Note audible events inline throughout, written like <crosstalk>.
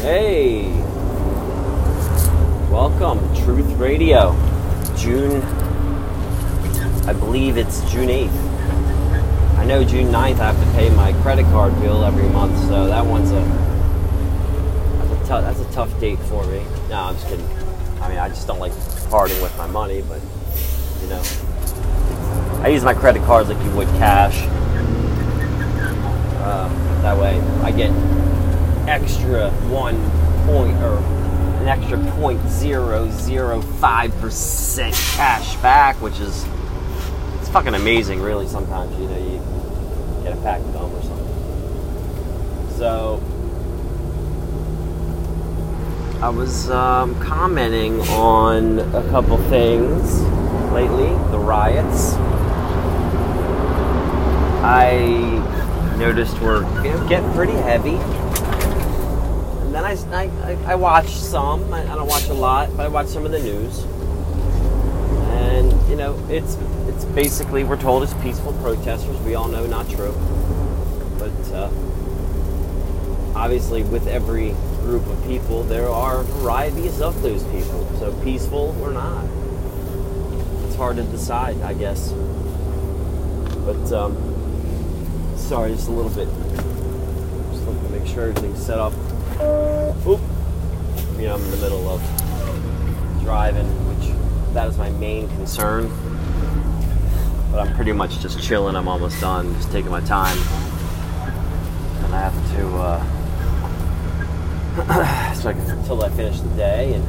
Hey, welcome, Truth Radio. June, I believe it's June 8th. I know June 9th I have to pay my credit card bill every month, so that one's a that's a, tough, that's a tough date for me. No, I'm just kidding. I mean, I just don't like parting with my money, but you know, I use my credit cards like you would cash. Uh, that way, I get extra one point or an extra 0.005% cash back, which is it's fucking amazing, really. Sometimes you know you get a pack of gum or something. So I was um, commenting on a couple things lately, the riots. I noticed were getting pretty heavy then I, I, I watch some. I, I don't watch a lot, but I watch some of the news. And you know, it's it's basically we're told it's peaceful protesters. We all know not true, but uh, obviously with every group of people, there are varieties of those people. So peaceful or not, it's hard to decide, I guess. But um, sorry, just a little bit. Just looking to make sure everything's set up Oop. You know, I'm in the middle of driving, which that is my main concern. But I'm pretty much just chilling. I'm almost done, just taking my time. And I have to, uh, <clears throat> so I can, until I finish the day. And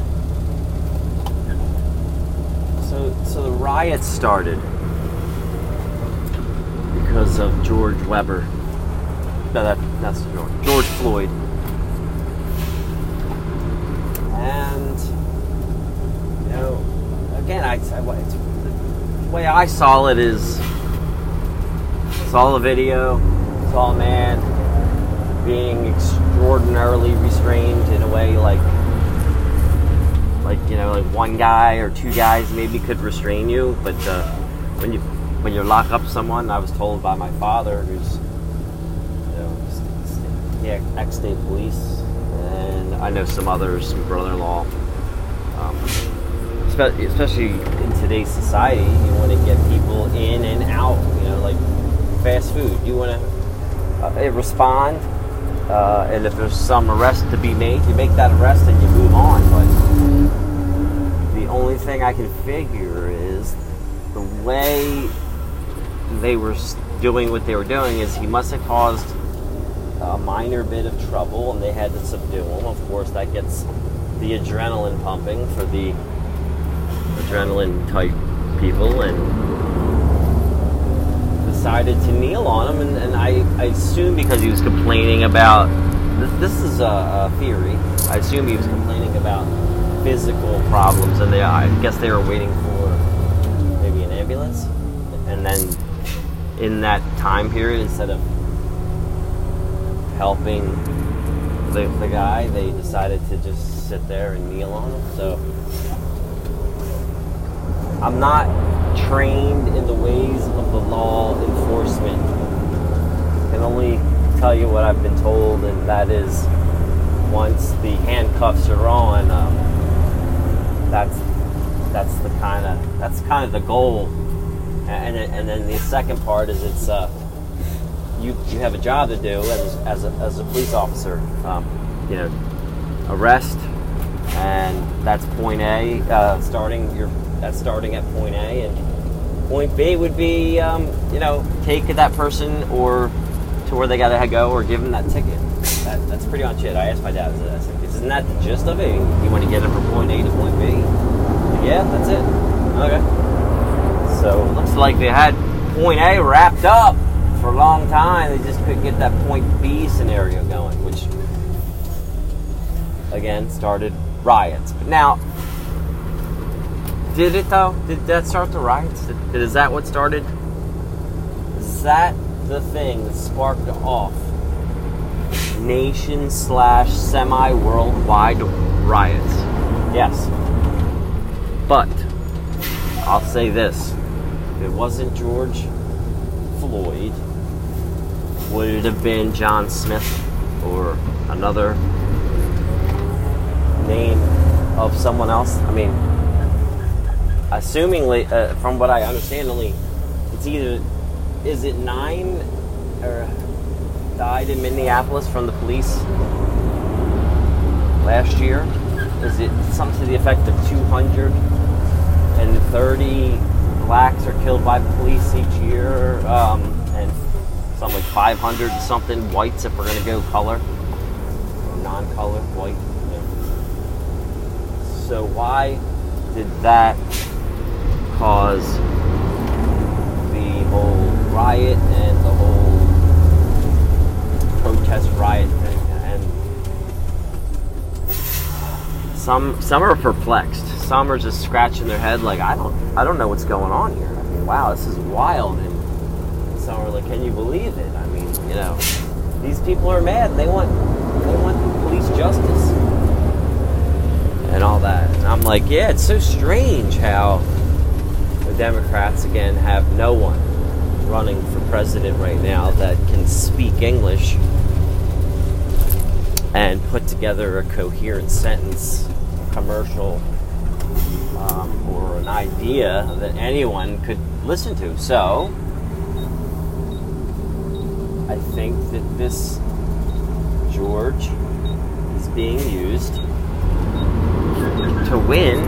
so, so the riots started because of George Weber. No, that, that's George. George Floyd and you know, again, I, I the way I saw it is saw the video, saw a man being extraordinarily restrained in a way like like you know like one guy or two guys maybe could restrain you but uh, when you when you lock up someone i was told by my father who's you know yeah ex-state police and I know some others, my brother-in-law. Um, especially in today's society, you want to get people in and out. You know, like fast food. You want to uh, respond, uh, and if there's some arrest to be made, you make that arrest and you move on. But the only thing I can figure is the way they were doing what they were doing is he must have caused a minor bit of trouble and they had to subdue him. Of course, that gets the adrenaline pumping for the adrenaline type people and decided to kneel on him. And, and I, I assume because he was complaining about this, this is a, a, theory. I assume he was complaining about physical problems, and they, I guess they were waiting for maybe an ambulance. And then in that time period, instead of helping the, the guy, they decided to just sit there and kneel on him. So I'm not trained in the ways of the law enforcement. I can only tell you what I've been told, and that is once the handcuffs are on, um, that's that's the kind of that's kind of the goal. And, and then the second part is it's uh, you you have a job to do as as a, as a police officer. Um, you know, arrest, and that's point A. Uh, starting your that's starting at point A, and point B would be um, you know take that person or to where they got to go or give them that ticket. That, that's pretty much it. I asked my dad, "Isn't that the gist of it? You want to get them from point A to point B?" Yeah, that's it. Okay. So looks like they had point A wrapped up for a long time, they just couldn't get that point B scenario going, which again started riots. But now, did it though? Did that start the riots? Did, is that what started? Is that the thing that sparked off nation slash semi worldwide riots? Yes. But I'll say this: it wasn't George Floyd would it have been John Smith or another name of someone else. I mean, assumingly, uh, from what I understand, it's either is it nine or died in Minneapolis from the police last year? Is it something to the effect of 230 blacks are killed by police each year, um, some like 500 something whites if we're going to go color, non-color white. Yeah. So why did that cause the whole riot and the whole protest riot thing? And some some are perplexed. Some are just scratching their head like I don't I don't know what's going on here. I mean, wow, this is wild. And like, can you believe it? I mean, you know, these people are mad. They want they want police justice and all that. And I'm like, yeah, it's so strange how the Democrats again have no one running for president right now that can speak English and put together a coherent sentence, commercial, um, or an idea that anyone could listen to. So, I think that this George is being used to win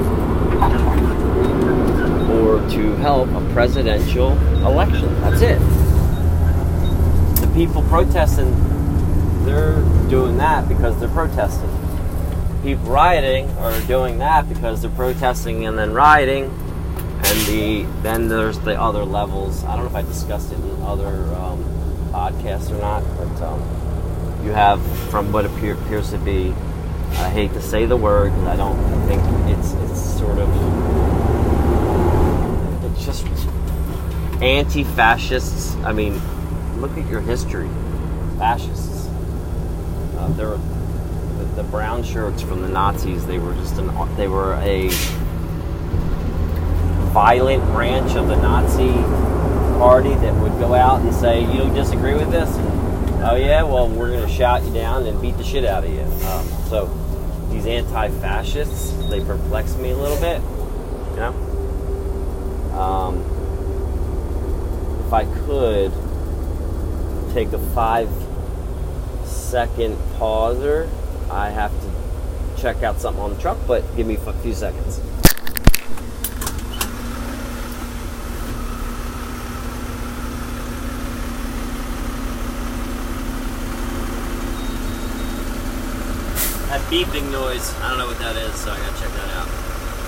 or to help a presidential election. That's it. The people protesting, they're doing that because they're protesting. People rioting are doing that because they're protesting and then rioting. And the then there's the other levels. I don't know if I discussed it in other um, podcasts or not, but um, you have from what appear, appears to be. I hate to say the word because I don't think it's it's sort of it's just anti-fascists. I mean, look at your history, fascists. Uh, they're the, the brown shirts from the Nazis. They were just an they were a violent branch of the Nazi party that would go out and say, "You don't disagree with this." And, oh yeah, well we're going to shout you down and beat the shit out of you. Um, so these anti-fascists, they perplex me a little bit. You know, um, if I could take a five-second pauser, I have to check out something on the truck. But give me a few seconds. That beeping noise, I don't know what that is, so I gotta check that out.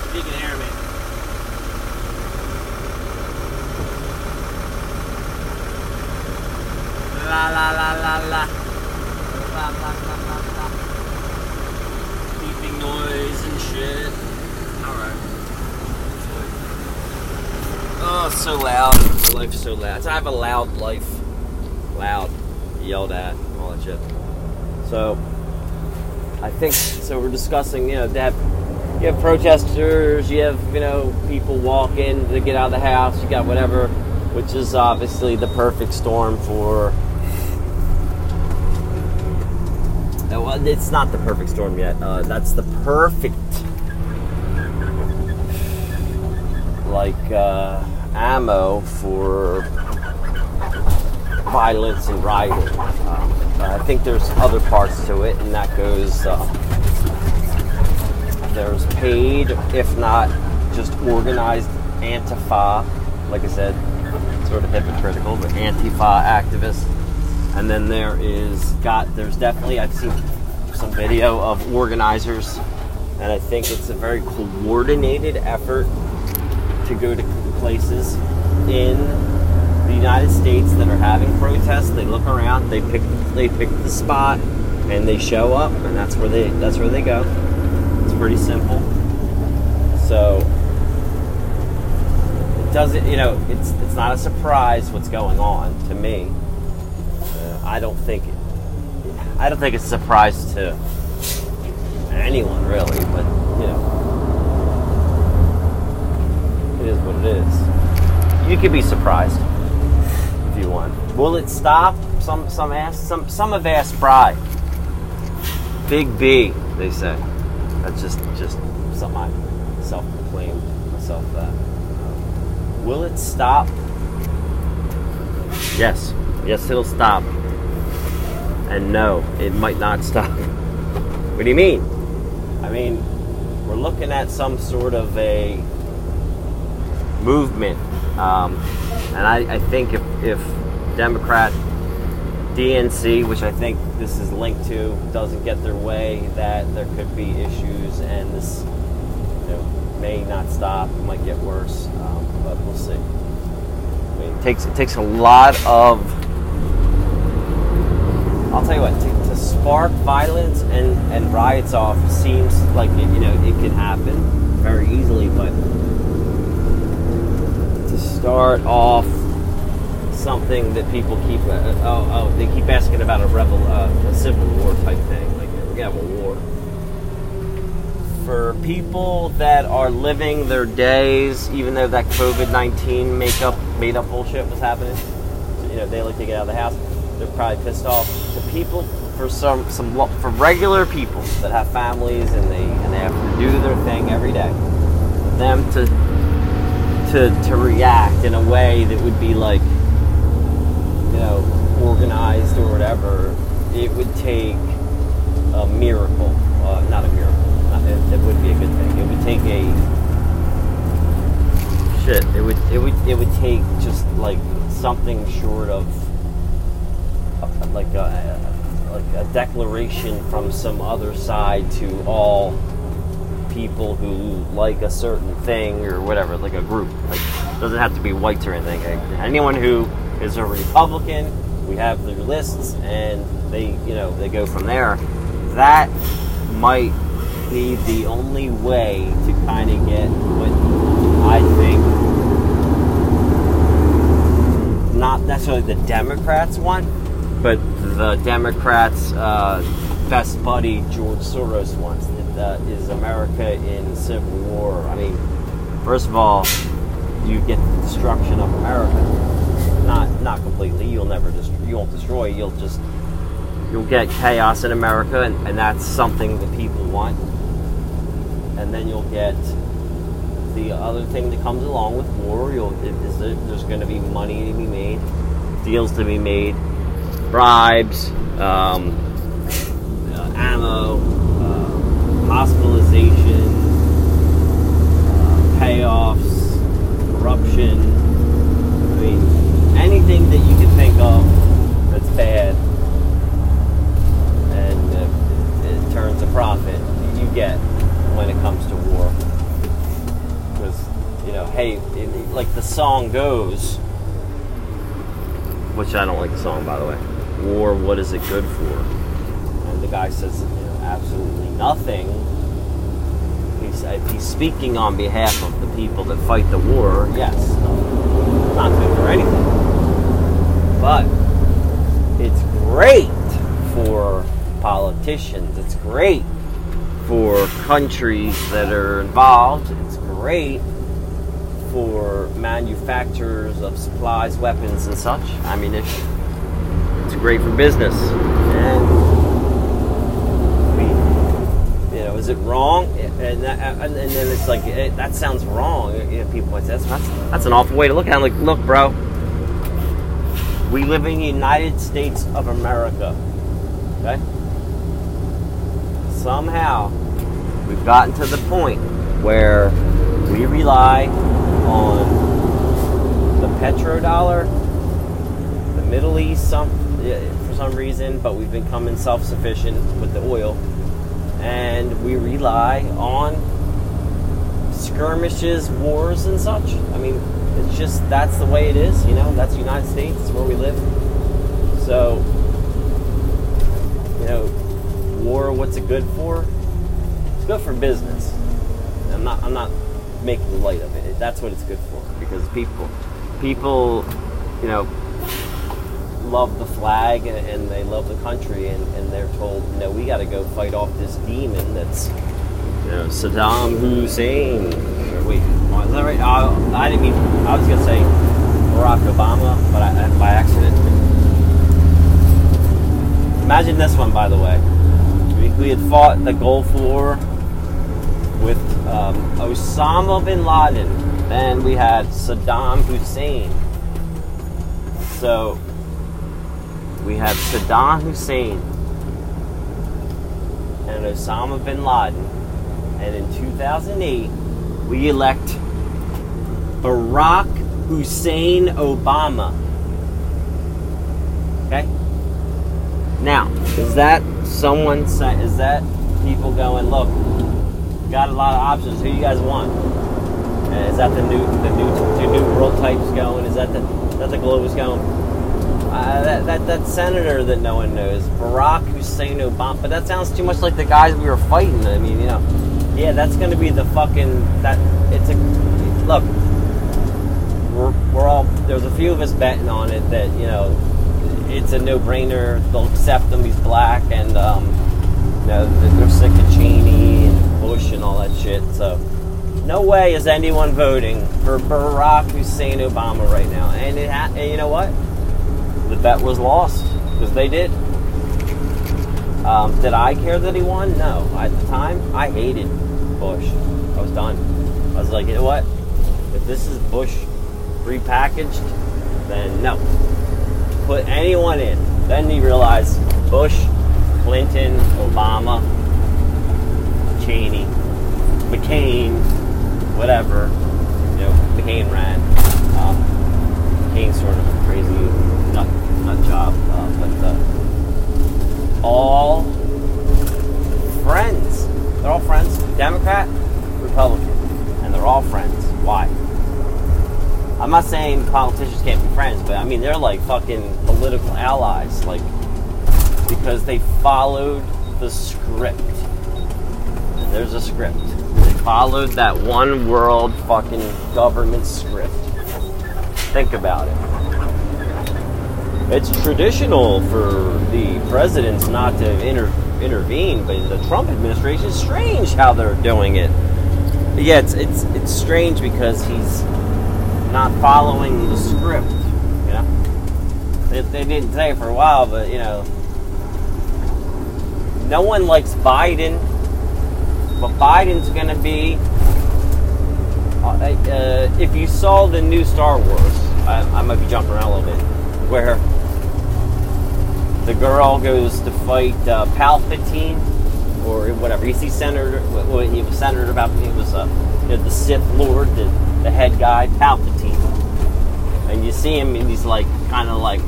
If you can hear me. La la la la la. La la la la la. Beeping noise and shit. Alright. Oh, so loud. Life's so loud. I have a loud life. Loud. Yelled at. All that shit. So, I think so. We're discussing, you know, that you have protesters, you have you know people walking to get out of the house, you got whatever, which is obviously the perfect storm for. Uh, Well, it's not the perfect storm yet. Uh, that's the perfect, like uh, ammo for violence and rioting. Um, I think there's other parts to it, and that goes. Uh, there's paid, if not just organized Antifa, like I said, sort of hypocritical, but Antifa activists. And then there is got there's definitely I've seen some video of organizers, and I think it's a very coordinated effort to go to places in the United States that are having protests. They look around, they pick they pick the spot, and they show up, and that's where they that's where they go. It's pretty simple. So it doesn't, you know, it's it's not a surprise what's going on to me. Uh, I don't think I don't think it's a surprise to anyone really, but you know, it is what it is. You could be surprised you want. Will it stop? Some some ask some some have asked Fry. Big B, they say. That's just just something I self-proclaimed myself that. Um, will it stop? Yes. Yes, it'll stop. And no, it might not stop. <laughs> what do you mean? I mean, we're looking at some sort of a movement. Um, and I, I think if, if Democrat DNC, which I think this is linked to, doesn't get their way, that there could be issues, and this you know, may not stop. It might get worse, um, but we'll see. I mean, it takes it takes a lot of. I'll tell you what. To, to spark violence and, and riots off seems like it, you know it can happen very easily, but start off something that people keep uh, oh oh they keep asking about a rebel uh, a civil war type thing like we have a war. For people that are living their days even though that covid-19 makeup made up bullshit was happening you know they like to get out of the house they're probably pissed off. The people for some some for regular people that have families and they and they have to do their thing every day them to to to react in a way that would be like you know, organized or whatever, it would take a miracle. Uh, not a miracle. Not, it, it would be a good thing. It would take a shit. It would. It would. It would take just like something short of like a like a declaration from some other side to all people who like a certain thing or whatever, like a group. Like doesn't have to be whites or anything. Anyone who is a Republican. We have their lists, and they, you know, they go from there. That might be the only way to kind of get what I think not necessarily the Democrats want, but the Democrats' uh, best buddy George Soros wants. That uh, is America in civil war. I mean, first of all, you get the destruction of America not not completely. You'll never just you won't destroy. You'll just you'll get chaos in America, and, and that's something the people want. And then you'll get the other thing that comes along with war. You'll is there, there's going to be money to be made, deals to be made, bribes, um, uh, ammo, hospitalization, uh, payoffs, corruption. I mean anything that you can think of that's bad and uh, it turns a profit, you get when it comes to war. Because, you know, hey, it, like the song goes, which I don't like the song, by the way. War, what is it good for? And the guy says, absolutely nothing. He's, uh, he's speaking on behalf of the people that fight the war. Yes, not good for anything. But it's great for politicians. It's great for countries that are involved. It's great for manufacturers of supplies, weapons, and such, ammunition. It's great for business. And you know, is it wrong? And, that, uh, and, then it's like it, that sounds wrong. You know, people might say that's, that's that's an awful way to look at it. I'm like, look, bro, we live in the United States of America. Okay? Somehow, we've gotten to the point where we rely on the petrodollar, the Middle East, some for some reason, but we've become self-sufficient with the oil, and we rely on skirmishes, wars, and such. I mean, it's just that's the way it is, you know. That's the United States. It's where we live. So, you know, war. What's it good for? It's good for business. I'm not. I'm not making light of it. That's what it's good for because people, people, you know, love the flag and, and they love the country, and, and they're told, no, we got to go fight off this demon that's, you know, Saddam Hussein. Or wait, is that right? Uh, I didn't mean. I was gonna say Barack Obama, but I, by accident. Imagine this one, by the way. We, we had fought the Gulf War, with um, Osama bin Laden. Then we had Saddam Hussein. So we have Saddam Hussein and Osama bin Laden. And in 2008, we elect Barack Hussein Obama. Okay? Now, is that someone is that people going, look, got a lot of options. Who you guys want? Is that the new the new the new world types going? Is that the is that the globus going? Uh, that, that that senator that no one knows, Barack Hussein Obama. But that sounds too much like the guys we were fighting. I mean, you know, yeah, that's going to be the fucking that. It's a look. We're, we're all there's a few of us betting on it that you know it's a no-brainer. They'll accept him. He's black, and um, you know they're sick of Cheney and Bush and all that shit. So no way is anyone voting for Barack Hussein Obama right now. And it and you know what? The bet was lost because they did. Um, did I care that he won? No. At the time, I hated Bush. I was done. I was like, you know what? If this is Bush repackaged, then no. Put anyone in. Then you realize Bush, Clinton, Obama, Cheney, McCain, whatever. You know, McCain ran. Um, McCain's sort of crazy job, uh, but uh, all friends. They're all friends. Democrat, Republican, and they're all friends. Why? I'm not saying politicians can't be friends, but I mean they're like fucking political allies, like because they followed the script. And there's a script. They followed that one world fucking government script. Think about it. It's traditional for the presidents not to inter- intervene, but the Trump administration, it's strange how they're doing it. But yeah, it's it's it's strange because he's not following the script. You know, they, they didn't say it for a while, but you know, no one likes Biden, but Biden's going to be. Uh, uh, if you saw the new Star Wars, I, I might be jumping around a little bit, where the girl goes to fight uh, Palpatine or whatever. You see Senator, well, he was Senator Palpatine was uh, you know, the Sith Lord, the, the head guy, Palpatine, and you see him, and he's like kind of like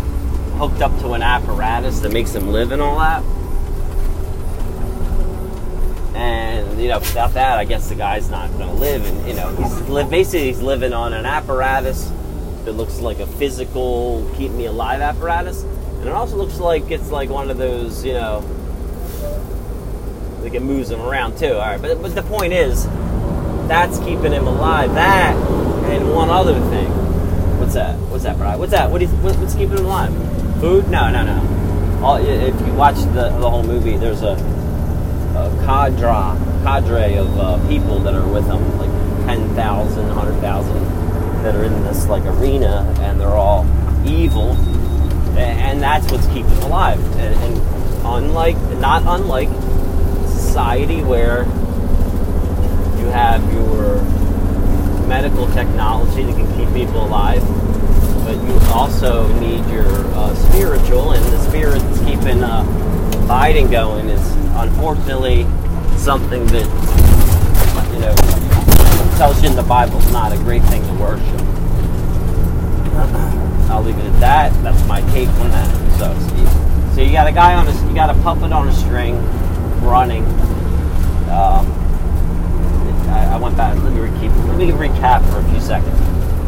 hooked up to an apparatus that makes him live and all that. And you know, without that, I guess the guy's not going to live. And you know, he's li- basically he's living on an apparatus that looks like a physical keep me alive apparatus, and it also looks like it's like one of those, you know, like it moves him around too. All right, but but the point is, that's keeping him alive. That and one other thing. What's that? What's that, Brian? What's that? What is what, what's keeping him alive? Food? No, no, no. All, if you watch the the whole movie, there's a a cadre, cadre of uh, people that are with him, like 10,000, 100,000, that are in this like arena, and they're all evil, and that's what's keeping them alive. And, and unlike, not unlike society where you have your medical technology that can keep people alive, but you also need your uh, spiritual, and the spirit that's keeping uh, Biden going is unfortunately something that you know tells you in the Bible is not a great thing to worship. I'll leave it at that. That's my take on that. So, so you got a guy on a, you got a puppet on a string, running. Um, I, I went back. Let me recap. Let me recap for a few seconds.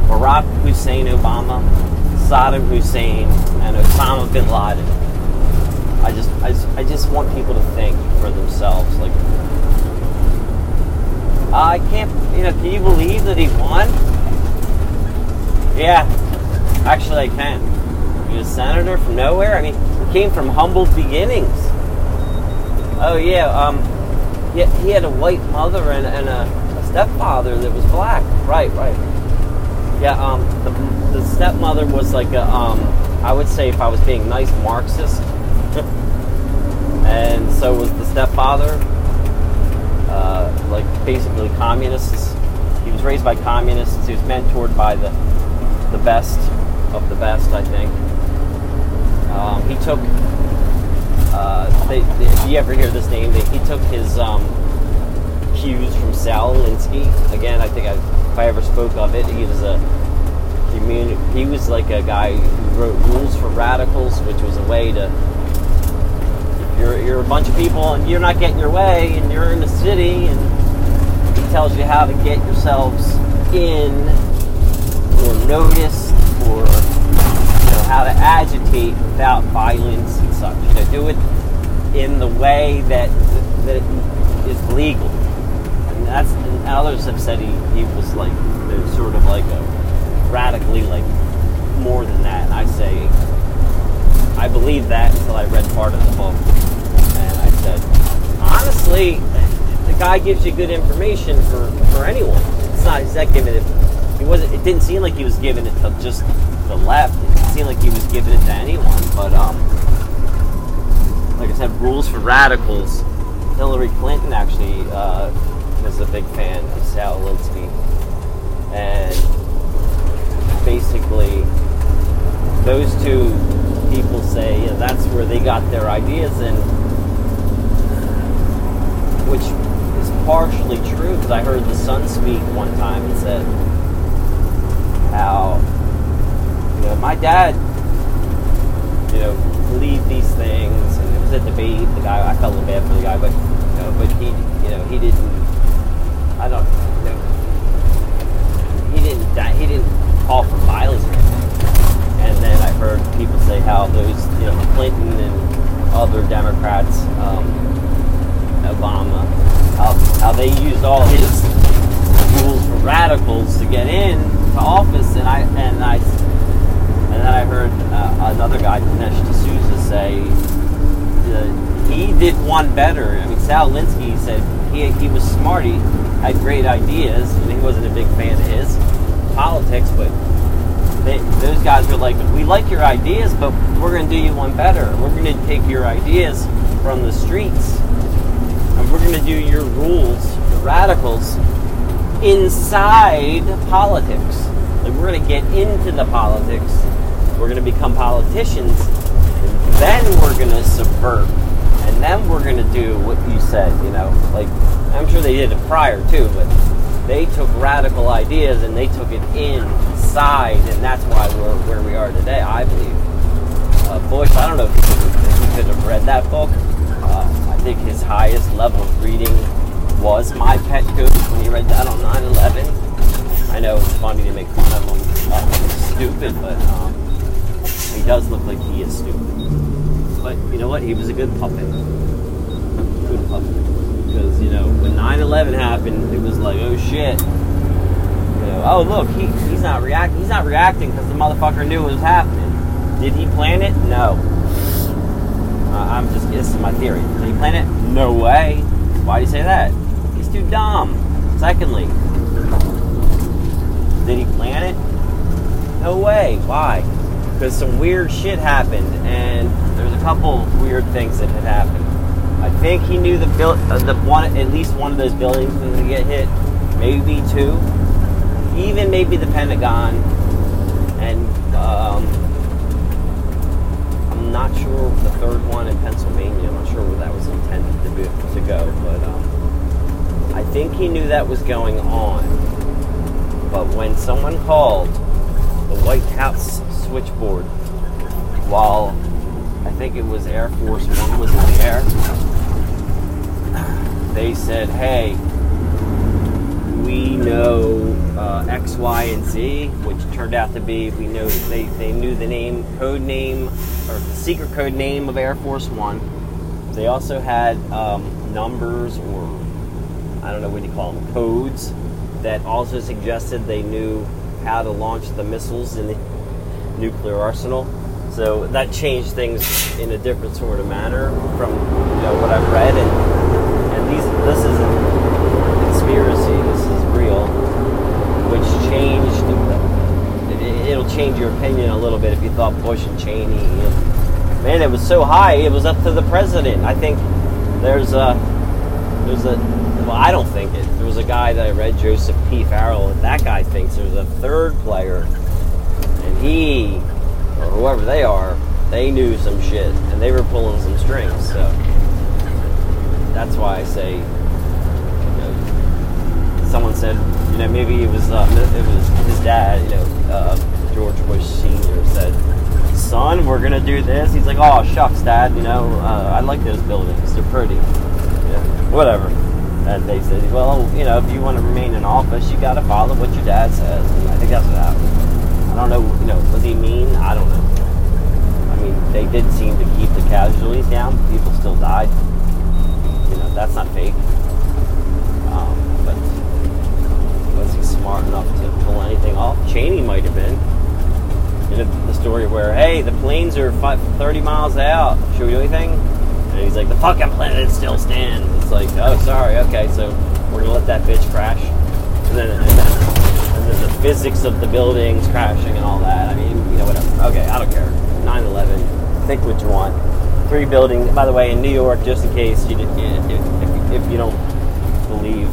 Barack Hussein Obama, Saddam Hussein, and Osama bin Laden. I just, I just, I just want people to think for themselves. Like, I can't, you know, can you believe that he won? Yeah, actually, I can. He was a senator from nowhere. I mean, he came from humble beginnings. Oh yeah, um, he, he had a white mother and, and a, a stepfather that was black. Right, right. Yeah, um, the, the stepmother was like a, um, I would say if I was being nice, Marxist. <laughs> and so was the stepfather. Uh, like basically communists. He was raised by communists. He was mentored by the the best of the best, I think. Um, he took. Uh, they, they, if you ever hear this name, they, he took his um, cues from Saul Alinsky. Again, I think I, if I ever spoke of it, he was a. He was like a guy who wrote rules for radicals, which was a way to. You're you're a bunch of people and you're not getting your way, and you're in the city, and he tells you how to get yourselves in or noticed or you know, how to agitate without violence and such. You know, do it in the way that that is legal. And that's and others have said he, he was like sort of like a radically like more than that. I say I believe that until I read part of the book. And I said, honestly, the guy gives you good information for, for anyone. It's not he's not he wasn't it didn't seem like he was giving it to just the left. It seemed like he was giving it to anyone. But um like I said, rules for radicals. Hillary Clinton actually uh, was a big fan of Saul Alinsky. And basically those two people say know, that's where they got their ideas and which is partially true because I heard the son speak one time and said how you know my dad you know believed these things and it was a debate. The guy I felt a bad for the guy but you know but he you know he didn't I don't you know he didn't die, he didn't call for violence or anything. And then I heard people say how those you know Clinton and other Democrats um, Obama how, how they used all his rules for radicals to get in to office, and I and I and then I heard uh, another guy, Dinesh D'Souza, say uh, he did one better. I mean, Saul Alinsky said he he was smart, he had great ideas, and he wasn't a big fan of his politics, but. They, those guys were like, we like your ideas, but we're going to do you one better. We're going to take your ideas from the streets, and we're going to do your rules, the radicals, inside politics. Like we're going to get into the politics. We're going to become politicians. And then we're going to subvert. And then we're going to do what you said, you know. Like, I'm sure they did it prior too, but they took radical ideas and they took it inside. And that's why we're where we are today, I believe. Uh, Bush, I don't know if you could have read that book. Uh, I think his highest level of reading was my pet goose when he read that on 9-11. I know it's funny to make fun of him. Uh, stupid, but um, he does look like he is stupid. But you know what? He was a good puppet. Good puppet. Because, you know, when 9-11 happened, it was like, oh shit. You know, oh look, he, he's not reacting. He's not reacting because the motherfucker knew it was happening. Did he plan it? No. Uh, I'm just, this is my theory. Did he plan it? No way. Why do you say that? Too dumb. Secondly, did he plan it? No way. Why? Because some weird shit happened, and there's a couple weird things that had happened. I think he knew the build, uh, the one, at least one of those buildings was going to get hit, maybe two, even maybe the Pentagon, and um, I'm not sure the third one in Pennsylvania. I'm not sure where that was intended to, be, to go, but um, I think he knew that was going on. But when someone called the White House switchboard while I think it was Air Force One was in the air, they said, "Hey, we know uh, X, Y, and Z," which turned out to be we know they, they knew the name, code name, or the secret code name of Air Force One. They also had um, numbers or I don't know what you call them, codes that also suggested they knew how to launch the missiles in the nuclear arsenal. So that changed things in a different sort of manner from you know what I've read, and and these this isn't conspiracy. This is real, which changed. It, it'll change your opinion a little bit if you thought Bush and Cheney. Man, it was so high. It was up to the president. I think there's a there's a well, I don't think it. There was a guy that I read, Joseph P. Farrell. That guy thinks there's a third player, and he or whoever they are, they knew some shit and they were pulling some strings. So that's why I say. You know, someone said, you know, maybe it was uh, it was his dad, you know, uh, George Bush Senior said, "Son, we're gonna do this." He's like, "Oh shucks, Dad, you know, uh, I like those buildings; they're pretty." Whatever. And they said, "Well, you know, if you want to remain in office, you got to follow what your dad says." And I think that's what happened. I don't know, you know, was he mean? I don't know. I mean, they did seem to keep the casualties down. People still died. You know, that's not fake. Um, but was he smart enough to pull anything off? Cheney might have been. You know, the story where, hey, the planes are 30 miles out. Should we do anything? And he's like, the fucking planet still stands. Like, oh, sorry, okay, so we're gonna let that bitch crash. And then, and then, and then the physics of the buildings crashing and all that. I mean, you know, whatever. Okay, I don't care. 9 11. Think what you want. Three buildings, by the way, in New York, just in case you didn't, if, if you don't believe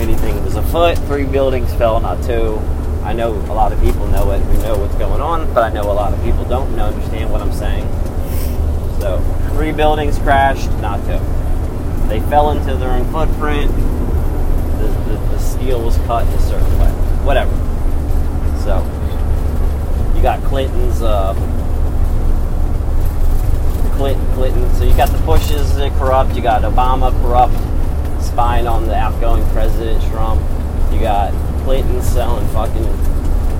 anything was afoot, three buildings fell, not two. I know a lot of people know it, we know what's going on, but I know a lot of people don't know, understand what I'm saying. So, three buildings crashed, not two. They fell into their own footprint. The, the, the steel was cut in a certain way. Whatever. So, you got Clinton's. Uh, Clinton, Clinton. So you got the Bushes corrupt. You got Obama corrupt, spying on the outgoing president Trump. You got Clinton selling fucking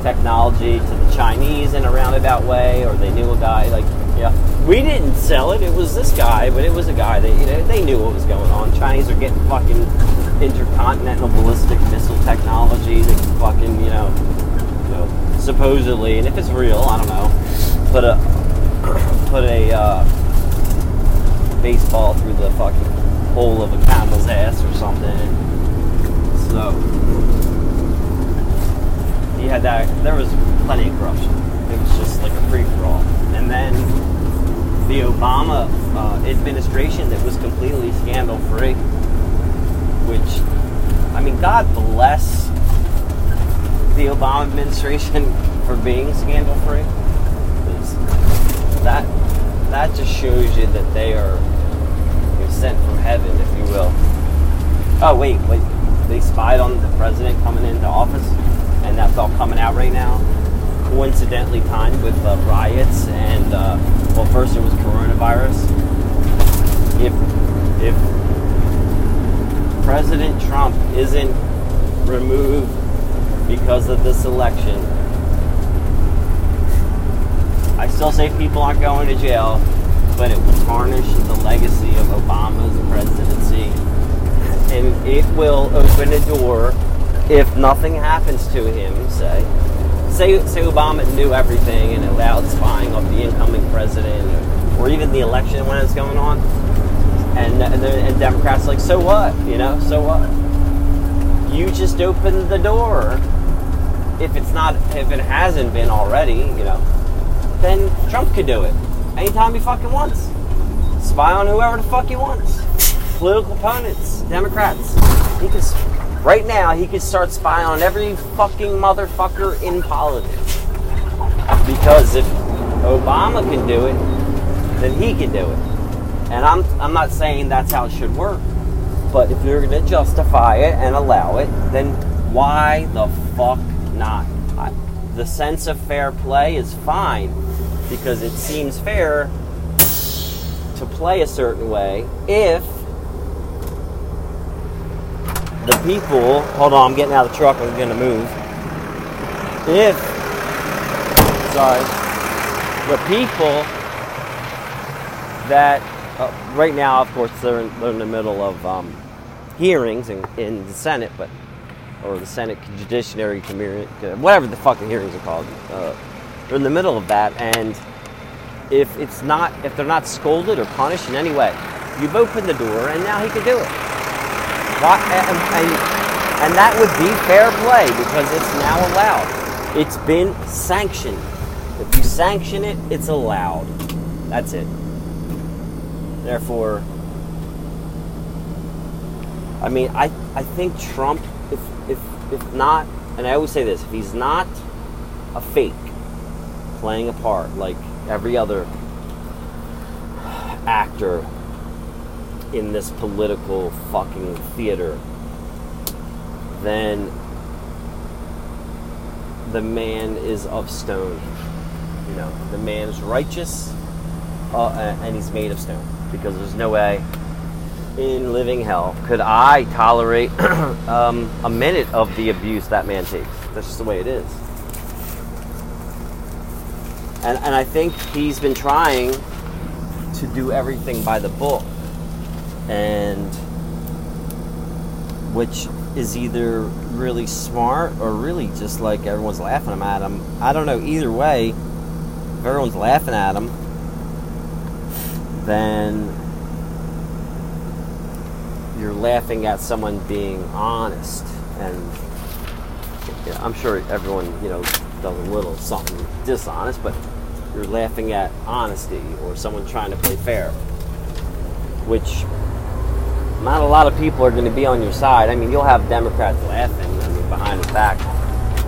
technology to the Chinese in a roundabout way, or they knew a guy like yeah. We didn't sell it. It was this guy, but it was a guy that you know they knew what was going on. Chinese are getting fucking intercontinental ballistic missile technology that can fucking you know, you know supposedly, and if it's real, I don't know, put a <clears throat> put a uh, baseball through the fucking hole of a camel's ass or something. So he had that. There was plenty of corruption. It was just like a free for all. And then the Obama uh, administration that was completely scandal free, which, I mean, God bless the Obama administration <laughs> for being scandal free. That that just shows you that they are sent from heaven, if you will. Oh wait, wait, they spied on the president coming into office, and that's all coming out right now coincidentally timed with uh, riots and uh, well, first it was coronavirus. If if President Trump isn't removed because of this election, I still say people aren't going to jail, but it will tarnish the legacy of Obama's presidency, and it will open a door if nothing happens to him. Say say, say Obama knew everything and allowed spying of the incoming president or even the election when it's going on, and, and, the, and Democrats like, so what? You know, so what? You just opened the door. If it's not, if it hasn't been already, you know, then Trump could do it anytime he fucking wants. Spy on whoever the fuck he wants. Political opponents, Democrats. He can Right now, he could start spying on every fucking motherfucker in politics. Because if Obama can do it, then he can do it. And I'm, I'm not saying that's how it should work. But if you're going to justify it and allow it, then why the fuck not? I, the sense of fair play is fine because it seems fair to play a certain way if the people, hold on, I'm getting out of the truck, I'm going to move. If, sorry, the people that, uh, right now, of course, they're in, they're in the middle of um, hearings in, in the Senate, but, or the Senate Judiciary Committee, whatever the fucking hearings are called. Uh, they're in the middle of that, and if it's not, if they're not scolded or punished in any way, you've opened the door, and now he can do it. Why, and, and, and that would be fair play because it's now allowed. It's been sanctioned. If you sanction it, it's allowed. That's it. Therefore, I mean, I, I think Trump, if, if, if not, and I always say this, if he's not a fake playing a part like every other actor in this political fucking theater, then the man is of stone. You know, the man is righteous uh, and he's made of stone because there's no way in living hell could I tolerate <clears throat> um, a minute of the abuse that man takes. That's just the way it is. And, and I think he's been trying to do everything by the book. And which is either really smart or really just like everyone's laughing at him. I don't know. Either way, if everyone's laughing at him, then you're laughing at someone being honest. And I'm sure everyone, you know, does a little something dishonest, but you're laughing at honesty or someone trying to play fair, which not a lot of people are going to be on your side. I mean, you'll have Democrats laughing. I mean, behind his back,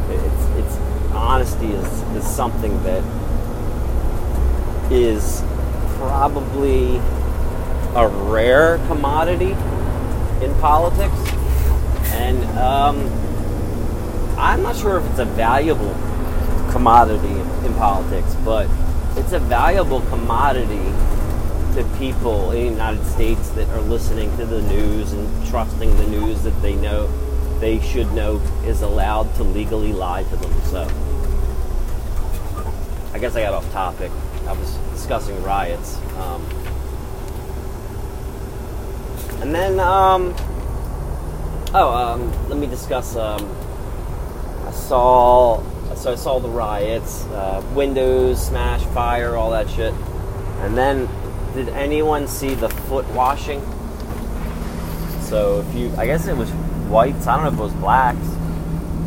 it's it's honesty is is something that is probably a rare commodity in politics, and um, I'm not sure if it's a valuable commodity in politics, but it's a valuable commodity to people in the United States that are listening to the news and trusting the news that they know they should know is allowed to legally lie to them. So, I guess I got off topic. I was discussing riots. Um, and then, um, oh, um, let me discuss. Um, I saw, so I saw the riots, uh, windows smash, fire, all that shit, and then did anyone see the foot washing? So if you, I guess it was whites, I don't know if it was blacks,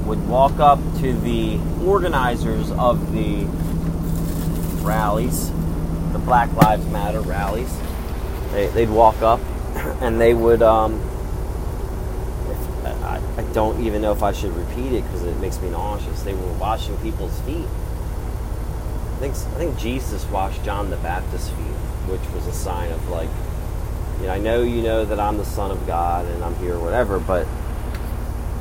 would walk up to the organizers of the rallies, the Black Lives Matter rallies. They, would walk up <clears throat> and they would, um, I, I don't even know if I should repeat it because it makes me nauseous. They were washing people's feet. I think, I think Jesus washed John the Baptist's feet which was a sign of like, you know, I know you know that I'm the Son of God and I'm here, or whatever, but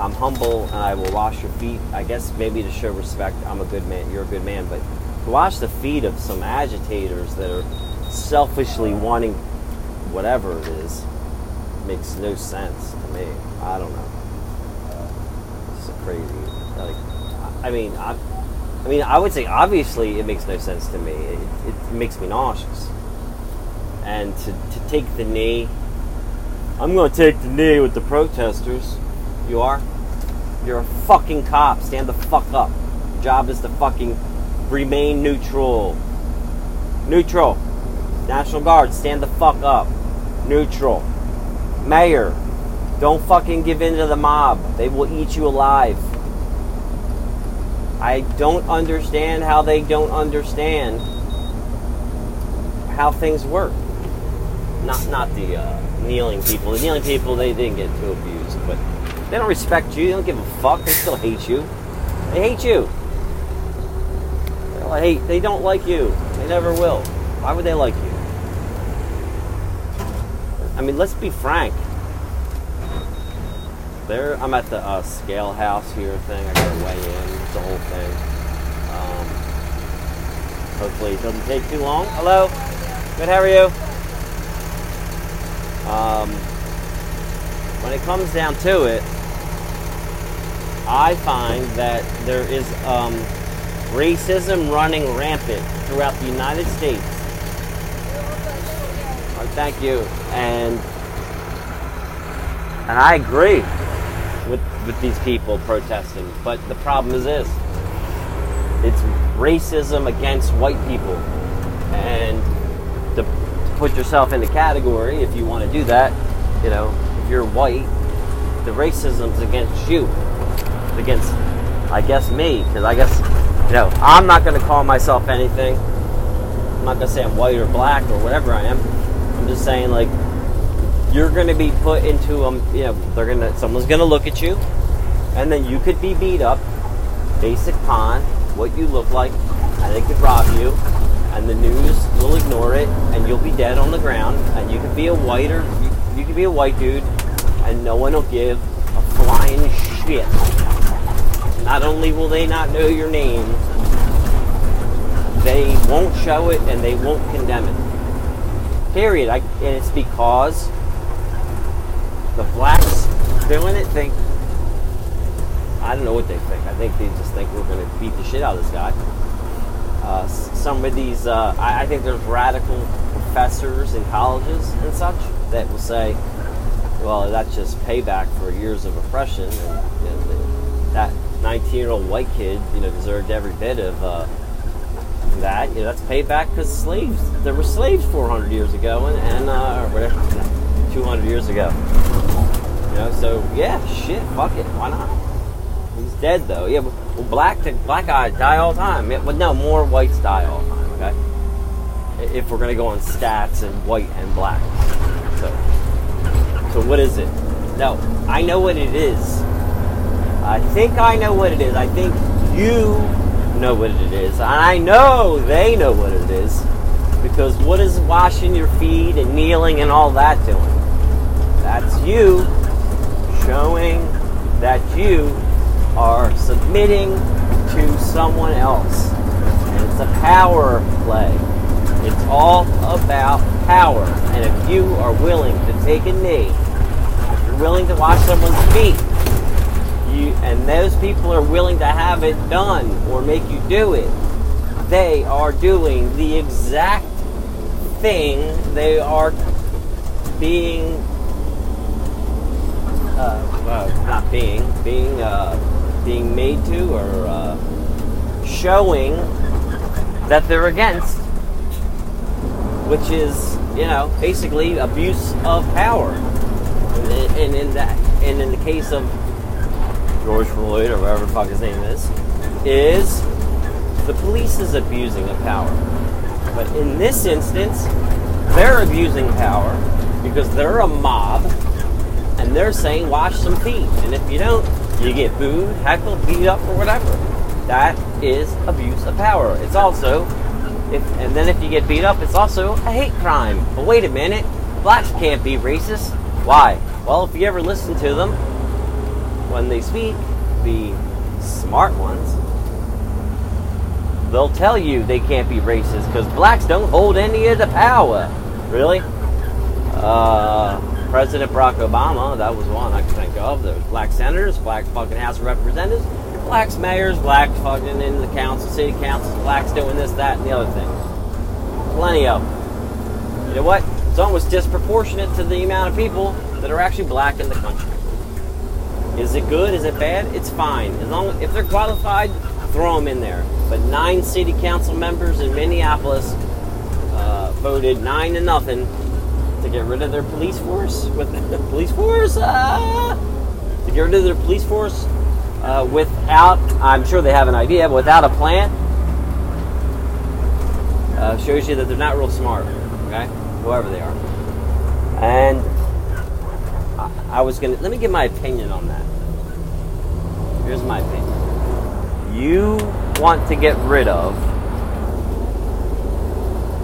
I'm humble and I will wash your feet. I guess maybe to show respect, I'm a good man, you're a good man, but to wash the feet of some agitators that are selfishly wanting whatever it is makes no sense to me. I don't know. It's crazy. Like, I mean, I, I mean, I would say obviously it makes no sense to me. It, it makes me nauseous and to, to take the knee. I'm going to take the knee with the protesters. You are? You're a fucking cop. Stand the fuck up. Your job is to fucking remain neutral. Neutral. National Guard, stand the fuck up. Neutral. Mayor, don't fucking give in to the mob. They will eat you alive. I don't understand how they don't understand how things work not not the uh, kneeling people. The kneeling people they didn't get too abused, but they don't respect you. They don't give a fuck. They still hate you. They hate you. They hate. They don't like you. They never will. Why would they like you? I mean, let's be frank. There, I'm at the uh, scale house here thing. I gotta weigh in the whole thing. Um, hopefully, it doesn't take too long. Hello. Good. How are you? Um, when it comes down to it, I find that there is um, racism running rampant throughout the United States. Thank you, and and I agree with with these people protesting. But the problem is this: it's racism against white people, and put yourself in the category if you want to do that. You know, if you're white, the racism's against you. Against, I guess, me. Because I guess, you know, I'm not going to call myself anything. I'm not going to say I'm white or black or whatever I am. I'm just saying, like, you're going to be put into um, you know, they're going to someone's going to look at you, and then you could be beat up, based upon what you look like, and they could rob you, and the news will ignore it, and you'll be dead on the ground, and you can be a whiter, you, you can be a white dude, and no one will give a flying shit. Not only will they not know your name, they won't show it and they won't condemn it. Period. I, and it's because the blacks doing it think I don't know what they think. I think they just think we're going to beat the shit out of this guy. Uh, some of these, uh, I, I, think there's radical professors in colleges and such that will say, well, that's just payback for years of oppression, and, and that 19-year-old white kid, you know, deserved every bit of uh, that. You know, that's payback because slaves, there were slaves 400 years ago, and, and uh, whatever, 200 years ago. You know, so yeah, shit, fuck it, why not? He's dead though. Yeah, well, black to, black guys die all the time. Yeah, but no, more whites die all the time. Okay, if we're gonna go on stats and white and black. So, so what is it? No, I know what it is. I think I know what it is. I think you know what it is. I know they know what it is. Because what is washing your feet and kneeling and all that doing? That's you showing that you are submitting to someone else. And it's a power play. It's all about power. And if you are willing to take a knee, if you're willing to wash someone's feet, you and those people are willing to have it done or make you do it, they are doing the exact thing they are being uh, uh, not being being uh, being made to or uh, showing that they're against, which is you know basically abuse of power, and, and in that and in the case of George Floyd or whatever the fuck his name is, is the police is abusing of power. But in this instance, they're abusing power because they're a mob and they're saying wash some feet. And if you don't, you get booed, heckled, beat up, or whatever. That is abuse of power. It's also, if and then if you get beat up, it's also a hate crime. But wait a minute, blacks can't be racist. Why? Well, if you ever listen to them, when they speak, the smart ones, they'll tell you they can't be racist because blacks don't hold any of the power. Really? Uh, President Barack Obama, that was one I could think of. There's black senators, black fucking House of Representatives, blacks mayors, black fucking in the council, city councils, blacks doing this, that, and the other thing. Plenty of them. You know what? It's almost disproportionate to the amount of people that are actually black in the country. Is it good? Is it bad? It's fine. As long as if they're qualified, throw them in there. But nine city council members in Minneapolis uh, voted nine to nothing to get rid of their police force with <laughs> police force uh, to get rid of their police force uh, without. I'm sure they have an idea, but without a plan. Uh, shows you that they're not real smart. Okay, whoever they are, and I was gonna let me give my opinion on that. Here's my opinion. You want to get rid of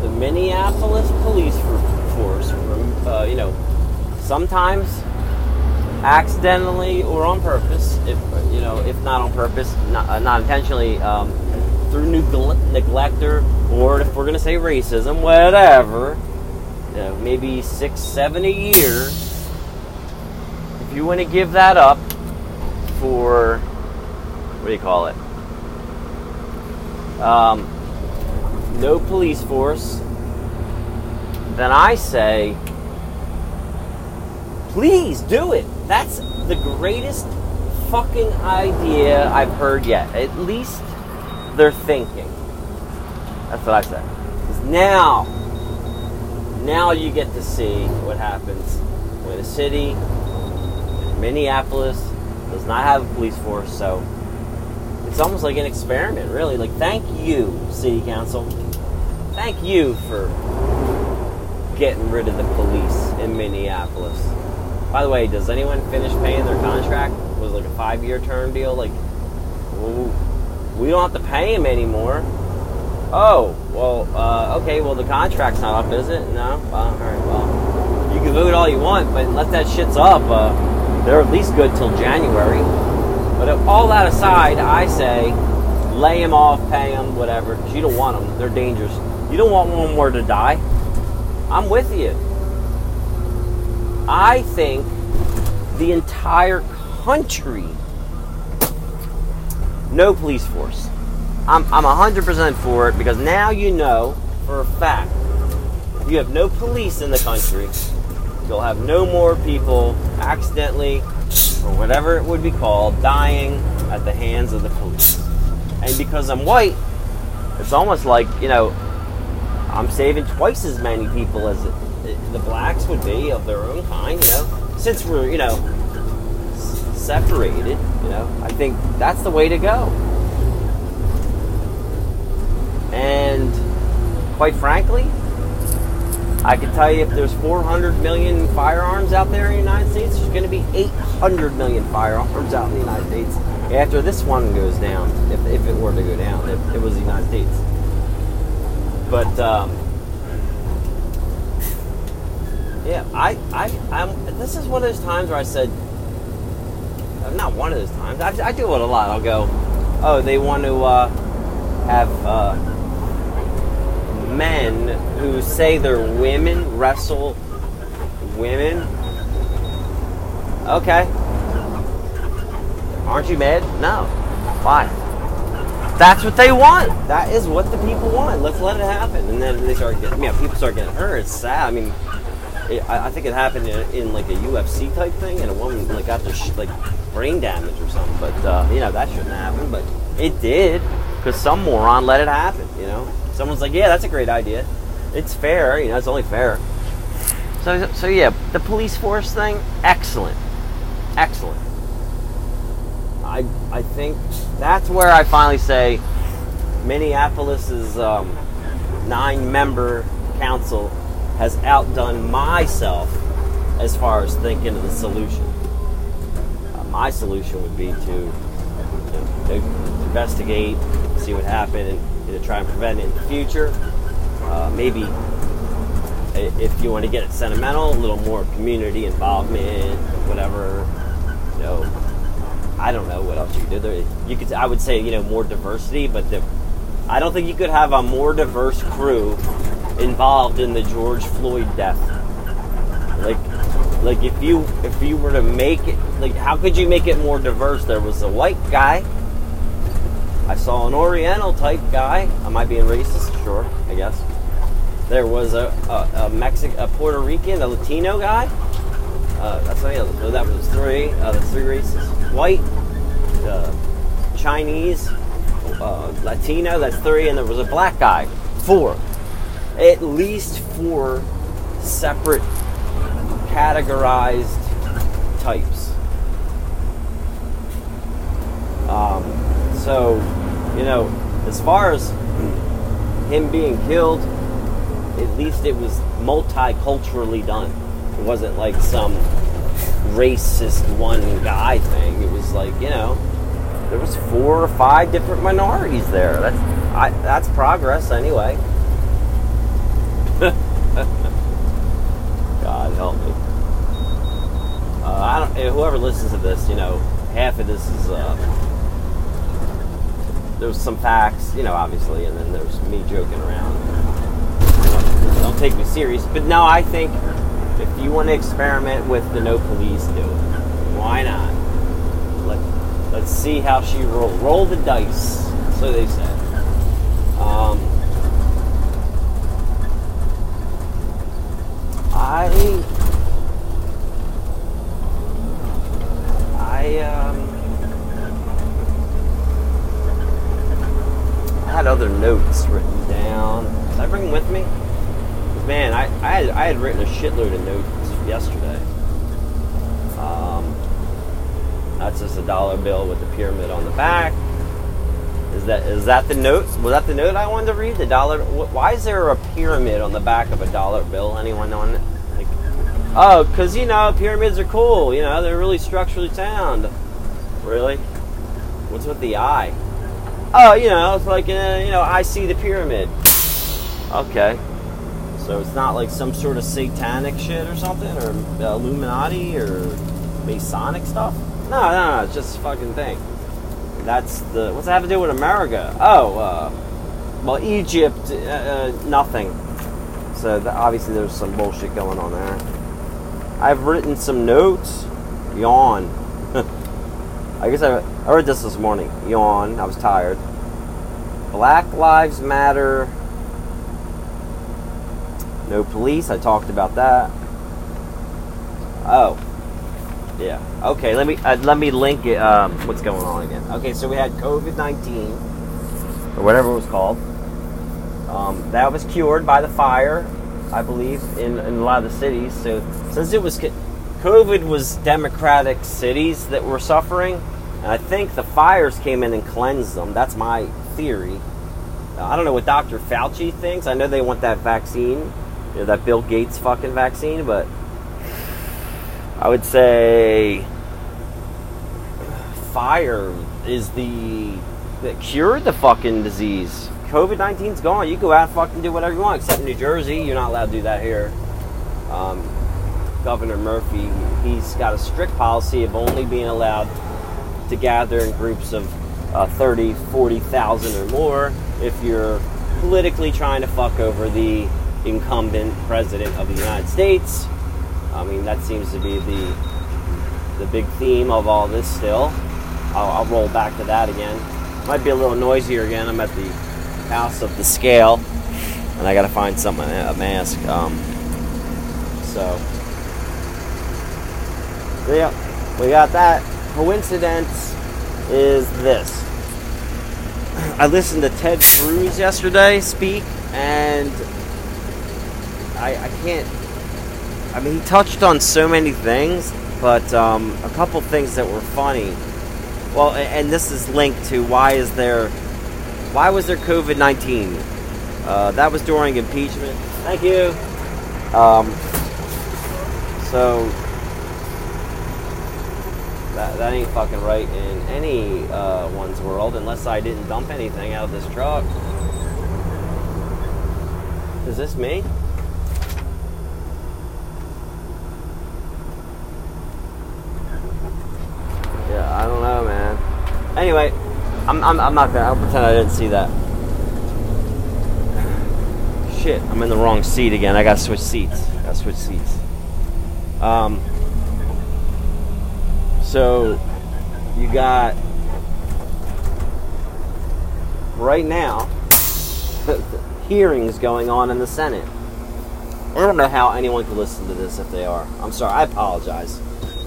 the Minneapolis police force from, uh, you know, sometimes accidentally or on purpose, if you know, if not on purpose, not, uh, not intentionally, um, through neglect or, or if we're gonna say racism, whatever, you know, maybe six, seven a year if you want to give that up for what do you call it? Um, no police force, then I say, please do it. That's the greatest fucking idea I've heard yet. At least they're thinking. That's what I said. Because now, now you get to see what happens when a city Minneapolis does not have a police force, so it's almost like an experiment, really. Like, thank you, City Council. Thank you for getting rid of the police in Minneapolis. By the way, does anyone finish paying their contract? It was like a five year term deal. Like, we don't have to pay him anymore. Oh, well, uh, okay, well, the contract's not up, is it? No? Well, all right, well, you can vote all you want, but let that shit's up. Uh, they're at least good till January. But all that aside, I say lay them off, pay them, whatever, because you don't want them. They're dangerous. You don't want one more to die. I'm with you. I think the entire country, no police force. I'm, I'm 100% for it because now you know for a fact you have no police in the country. You'll have no more people accidentally, or whatever it would be called, dying at the hands of the police. And because I'm white, it's almost like, you know, I'm saving twice as many people as the blacks would be of their own kind, you know. Since we're, you know, separated, you know, I think that's the way to go. And quite frankly, I can tell you if there's 400 million firearms out there in the United States, there's going to be 800 million firearms out in the United States after this one goes down, if, if it were to go down, if it was the United States. But um, yeah, I, I, I'm. This is one of those times where I said, uh, not one of those times. I, I do it a lot. I'll go, oh, they want to uh, have uh, men who say they're women wrestle women. Okay. Aren't you mad? No. Why? That's what they want. That is what the people want. Let's let it happen. And then they start getting, know, people start getting hurt. It's sad. I mean, it, I, I, think it happened in, in, like a UFC type thing, and a woman like got their sh- like brain damage or something. But uh, you know that shouldn't happen. But it did because some moron let it happen. You know, someone's like, yeah, that's a great idea. It's fair. You know, it's only fair. So, so yeah, the police force thing, excellent, excellent. I, I think that's where I finally say Minneapolis's um, nine member council has outdone myself as far as thinking of the solution. Uh, my solution would be to, you know, investigate, see what happened, and to try and prevent it in the future. Uh, maybe if you want to get it sentimental, a little more community involvement, whatever. You know, I don't know what else you could do. There, you could, I would say, you know, more diversity, but the, I don't think you could have a more diverse crew involved in the George Floyd death. Like, like if you if you were to make it, like, how could you make it more diverse? There was a white guy. I saw an Oriental type guy. Am I being racist? Sure, I guess. There was a a, a Mexican, a Puerto Rican, a Latino guy. Uh, that's not that was three. Uh, the three races: white, Chinese, uh, Latino. That's three, and there was a black guy. Four at least four separate categorized types. Um, so, you know, as far as him being killed, at least it was multiculturally done. It wasn't like some racist one guy thing. It was like, you know, there was four or five different minorities there. That's I, that's progress anyway. <laughs> God help me. Uh, I don't. Whoever listens to this, you know, half of this is uh, there's some facts, you know, obviously, and then there's me joking around. Don't, don't take me serious, but no, I think if you want to experiment with the no police, do it. Why not? Let Let's see how she roll. Roll the dice, so they said. Um, I I um I had other notes written down. Did I bring them with me? Man, I, I had I had written a shitload of notes yesterday. Um, that's just a dollar bill with the pyramid on the back. Is that is that the note? Was that the note I wanted to read? The dollar. Why is there a pyramid on the back of a dollar bill? Anyone it? Like, oh, because you know pyramids are cool. You know they're really structurally sound. Really? What's with the eye? Oh, you know, it's like uh, you know I see the pyramid. Okay. So it's not like some sort of satanic shit or something, or Illuminati or Masonic stuff. No, no, no. It's just a fucking thing. That's the. What's that have to do with America? Oh, uh, well, Egypt, uh, uh, nothing. So the, obviously there's some bullshit going on there. I've written some notes. Yawn. <laughs> I guess I, I read this this morning. Yawn. I was tired. Black Lives Matter. No police. I talked about that. Oh, yeah. Okay. Let me uh, let me link it. Um, what's going on again? Okay. So we had COVID nineteen, or whatever it was called. Um, that was cured by the fire, I believe, in, in a lot of the cities. So since it was COVID was democratic cities that were suffering, and I think the fires came in and cleansed them. That's my theory. I don't know what Dr. Fauci thinks. I know they want that vaccine, you know, that Bill Gates fucking vaccine, but I would say fire is the that cured the fucking disease. COVID 19's gone. You go out fucking do whatever you want, except in New Jersey. You're not allowed to do that here. Um, Governor Murphy, he's got a strict policy of only being allowed to gather in groups of uh, 30, 40,000 or more if you're politically trying to fuck over the incumbent president of the United States I mean, that seems to be the the big theme of all this still. I'll, I'll roll back to that again. Might be a little noisier again. I'm at the house of the scale, and I got to find something a mask. Um, so, yeah, we got that. Coincidence is this. <clears throat> I listened to Ted Cruz yesterday speak, and I, I can't I mean, he touched on so many things, but um, a couple things that were funny. Well, and this is linked to why is there, why was there COVID nineteen? Uh, that was during impeachment. Thank you. Um, so that, that ain't fucking right in any uh, one's world unless I didn't dump anything out of this truck. Is this me? I don't know, man. Anyway, I'm, I'm, I'm not gonna I'll pretend I didn't see that. Shit, I'm in the wrong seat again. I gotta switch seats. I gotta switch seats. Um, so you got right now hearings going on in the Senate. I don't know how anyone could listen to this if they are. I'm sorry. I apologize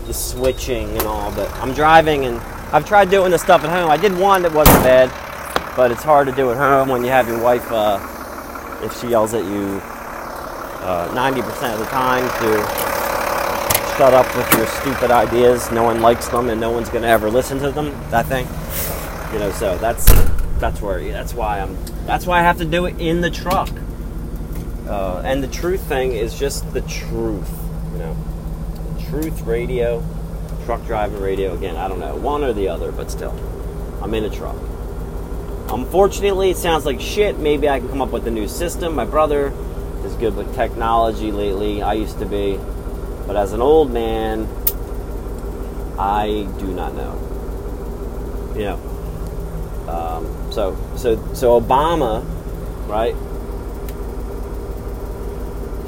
the switching and all, but I'm driving and I've tried doing this stuff at home. I did one that wasn't bad, but it's hard to do at home when you have your wife, uh, if she yells at you uh, 90% of the time to shut up with your stupid ideas. No one likes them and no one's going to ever listen to them, that thing. You know, so that's that's where that's why I'm that's why I have to do it in the truck. Uh, and the truth thing is just the truth, you know. Truth Radio, truck driving radio. Again, I don't know, one or the other, but still, I'm in a truck. Unfortunately, it sounds like shit. Maybe I can come up with a new system. My brother is good with technology lately. I used to be. But as an old man, I do not know. You know. Um, so, so, so Obama, right?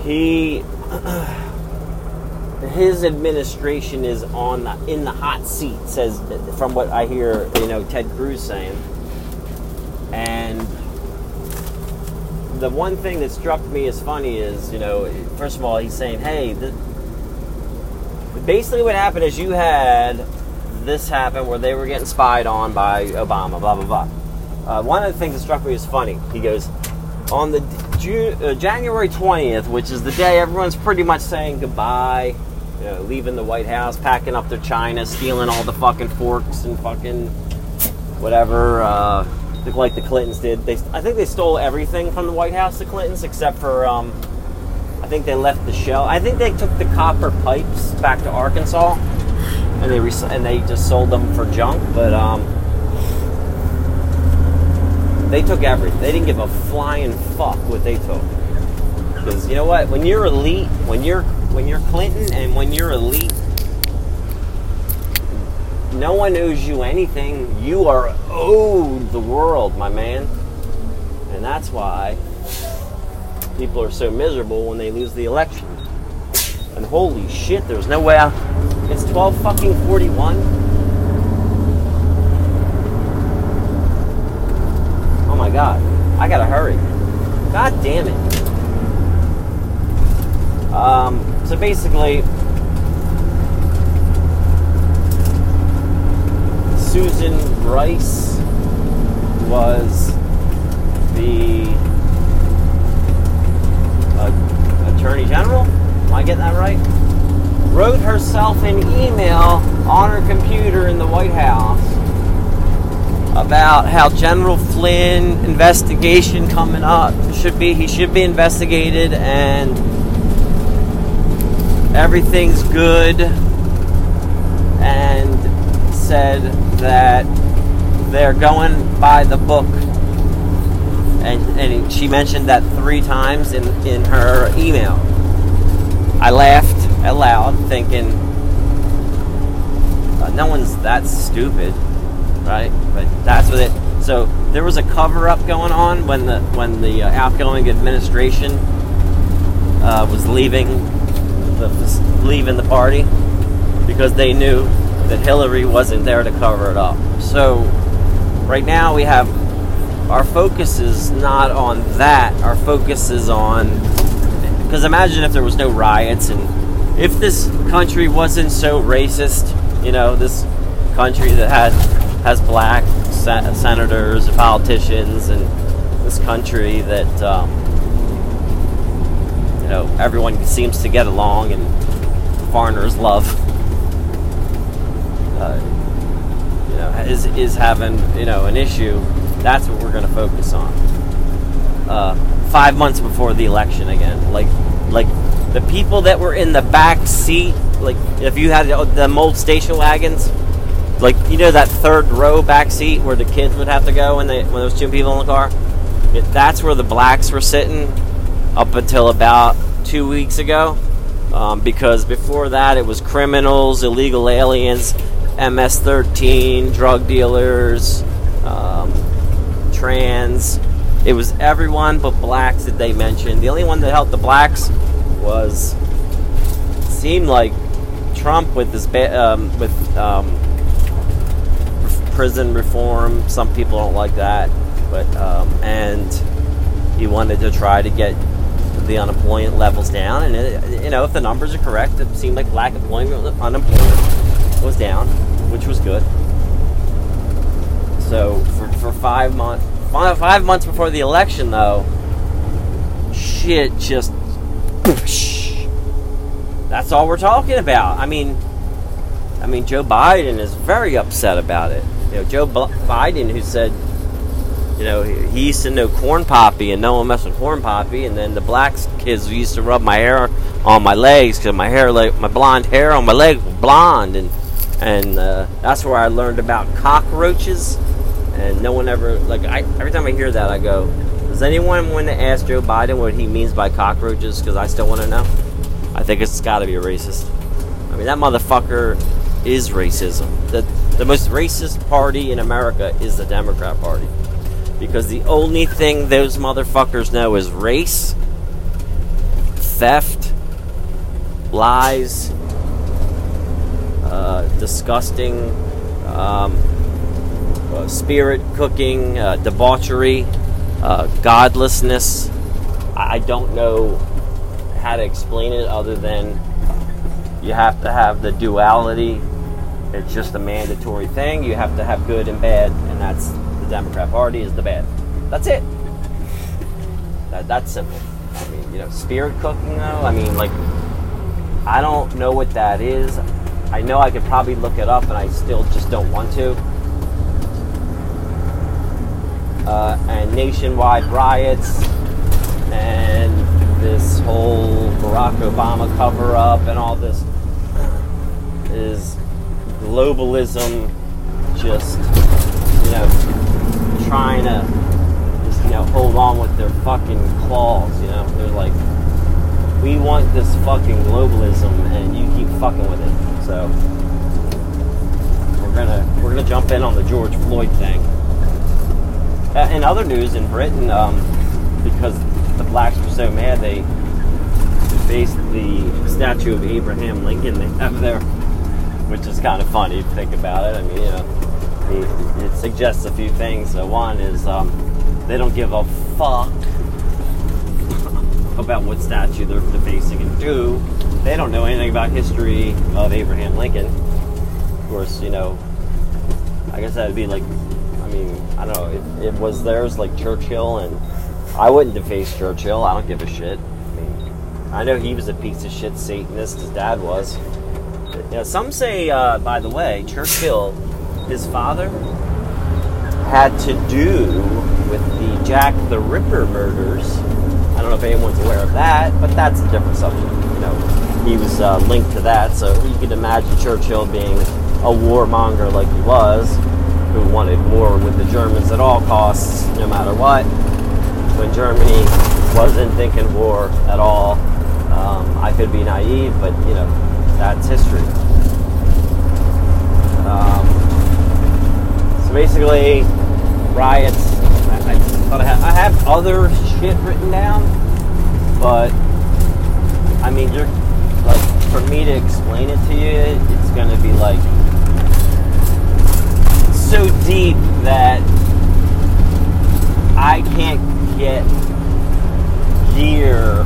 He <clears throat> his administration is on the, in the hot seat, says from what I hear, you know, Ted Cruz saying. And the one thing that struck me as funny is, you know, first of all, he's saying, hey, the, basically what happened is you had this happen where they were getting spied on by Obama, blah, blah, blah. Uh, one of the things that struck me is funny. He goes, on the June, uh, January 20th, which is the day everyone's pretty much saying goodbye you know, leaving the White House, packing up their china, stealing all the fucking forks and fucking whatever. Uh, like the Clintons did. They, I think they stole everything from the White House, the Clintons, except for um, I think they left the shell. I think they took the copper pipes back to Arkansas, and they and they just sold them for junk. But um, they took everything. They didn't give a flying fuck what they took. Because you know what? When you're elite, when you're when you're Clinton, and when you're elite, no one owes you anything. You are owed the world, my man. And that's why people are so miserable when they lose the election. And holy shit, there's no way It's 12 fucking 41. Oh my god. I gotta hurry. God damn it. Um, so basically, Susan Rice was the uh, Attorney General. Am I getting that right? Wrote herself an email on her computer in the White House about how General Flynn investigation coming up should be he should be investigated and everything's good and said that they're going by the book. And, and she mentioned that three times in, in her email. I laughed aloud, thinking, uh, no one's that stupid, right? But that's what it. So there was a cover up going on when the when the uh, outgoing administration uh, was leaving the leaving the party because they knew that Hillary wasn't there to cover it up. So right now we have our focus is not on that. Our focus is on because imagine if there was no riots and if this country wasn't so racist, you know, this country that has has black sen- senators and politicians and this country that um, know everyone seems to get along and foreigners love uh, you know, is is having you know an issue, that's what we're going to focus on. Uh, five months before the election again, like like the people that were in the back seat, like if you had the old station wagons, like you know that third row back seat where the kids would have to go when they when there was two people in the car. that's where the blacks were sitting up until about two weeks ago. Um, because before that it was criminals, illegal aliens, MS-13, drug dealers, um, trans. It was everyone but blacks that they mentioned. The only one that helped the blacks was seemed like Trump with this um, with um, prison reform. Some people don't like that, but um, and he wanted to try to get the unemployment levels down. And it, you know, if the numbers are correct, it seemed like black employment unemployment was down, which was good. So for, for five months, five, five months before the election, though, shit just. That's all we're talking about. I mean, I mean, Joe Biden is very upset about it. You know, Joe B- Biden, who said, you know, he used to know corn poppy and no one mess with corn poppy, and then the black kids used to rub my hair on my legs because my hair, like my blonde hair on my legs, was blonde, and and uh, that's where I learned about cockroaches. And no one ever like I every time I hear that I go, does anyone want to ask Joe Biden what he means by cockroaches? Because I still want to know. I think it's got to be a racist. I mean that motherfucker is racism. The the most racist party in America is the Democrat Party. Because the only thing those motherfuckers know is race, theft, lies, uh, disgusting, um, uh, spirit cooking, uh, debauchery, uh, godlessness. I don't know how to explain it other than you have to have the duality. It's just a mandatory thing. You have to have good and bad, and that's Democrat Party is the bad. That's it. That, that's simple. I mean, you know, spirit cooking though. I mean, like, I don't know what that is. I know I could probably look it up, and I still just don't want to. uh, and nationwide riots and this whole Barack Obama cover up and all this is globalism just, you know, trying to just, you know, hold on with their fucking claws, you know? They're like, we want this fucking globalism and you keep fucking with it. So we're gonna we're gonna jump in on the George Floyd thing. Uh, in other news in Britain, um, because the blacks were so mad, they defaced the statue of Abraham Lincoln they have there, which is kind of funny to think about it. I mean, you know, it, suggests a few things. Uh, one is um, they don't give a fuck about what statue they're defacing, and two, they don't know anything about history of Abraham Lincoln. Of course, you know, I guess that'd be like, I mean, I don't know, it, it was theirs like Churchill, and I wouldn't deface Churchill. I don't give a shit. I mean, I know he was a piece of shit Satanist. His dad was. You know, some say, uh, by the way, Churchill, his father, had to do with the Jack the Ripper murders. I don't know if anyone's aware of that, but that's a different subject. You know, he was uh, linked to that, so you could imagine Churchill being a warmonger like he was, who wanted war with the Germans at all costs, no matter what. When Germany wasn't thinking war at all, um, I could be naive, but you know, that's history. Um, so basically, riots. I, I thought I had, I have other shit written down, but I mean, you're like for me to explain it to you, it's gonna be like so deep that I can't get gear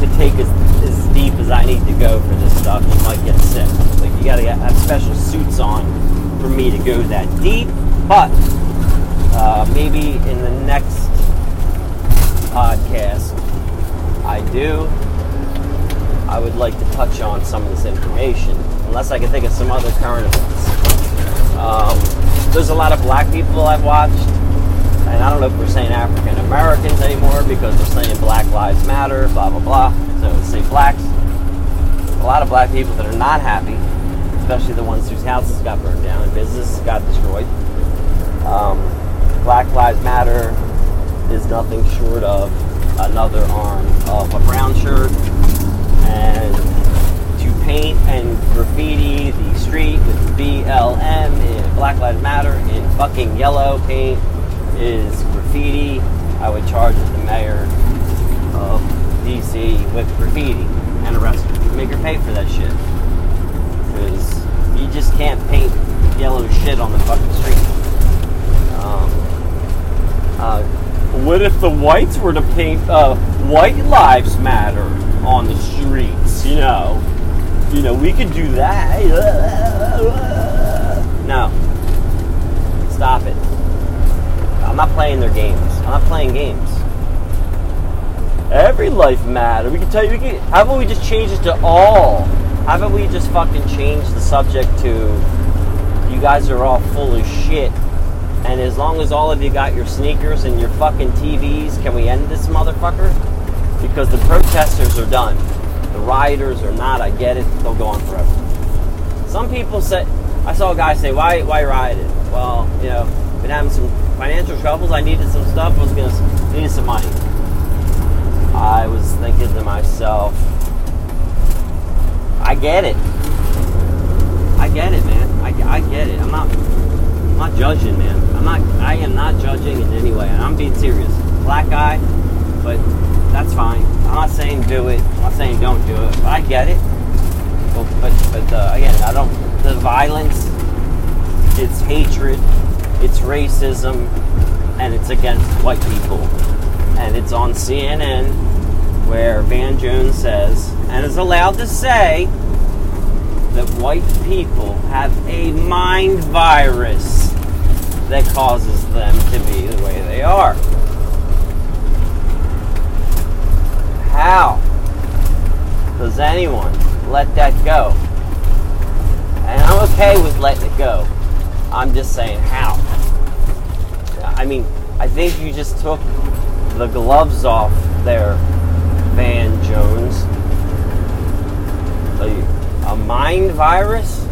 to take as, as deep as I need to go for this stuff. You might get sick. Like you gotta get, have special suits on for me to go that deep. But uh, maybe in the next podcast, I do. I would like to touch on some of this information, unless I can think of some other current events. Um, there's a lot of black people I've watched, and I don't know if we're saying African Americans anymore because we're saying Black Lives Matter, blah blah blah. So say blacks. A lot of black people that are not happy, especially the ones whose houses got burned down and businesses got destroyed. Um, Black Lives Matter is nothing short of another arm of a brown shirt and to paint and graffiti the street with BLM and Black Lives Matter in fucking yellow paint is graffiti. I would charge the mayor of DC with graffiti and arrest her. Make her pay for that shit. Because you just can't paint yellow shit on the fucking street. Um, uh, what if the whites were to paint uh, "White Lives Matter" on the streets? You know, you know, we could do that. No, stop it. I'm not playing their games. I'm not playing games. Every life matter. We can tell you. We can, how about we just change it to all? About we just fucking change the subject to you guys are all full of shit and as long as all of you got your sneakers and your fucking TVs, can we end this motherfucker? Because the protesters are done. The rioters are not. I get it. They'll go on forever. Some people say, I saw a guy say, why, why rioted? Well, you know, been having some financial troubles. I needed some stuff. I was gonna needed some money. I was thinking to myself, I get it. I get it, man. I, I get it. I'm not I'm not judging, man. I'm not. I am not judging in any way, and I'm being serious. Black guy, but that's fine. I'm not saying do it. I'm not saying don't do it. But I get it. But but, but uh, again, I don't. The violence, it's hatred, it's racism, and it's against white people, and it's on CNN where Van Jones says and is allowed to say that white people have a mind virus that causes them to be the way they are. How does anyone let that go? And I'm okay with letting it go. I'm just saying how. I mean, I think you just took the gloves off there, Van Jones. A, a mind virus?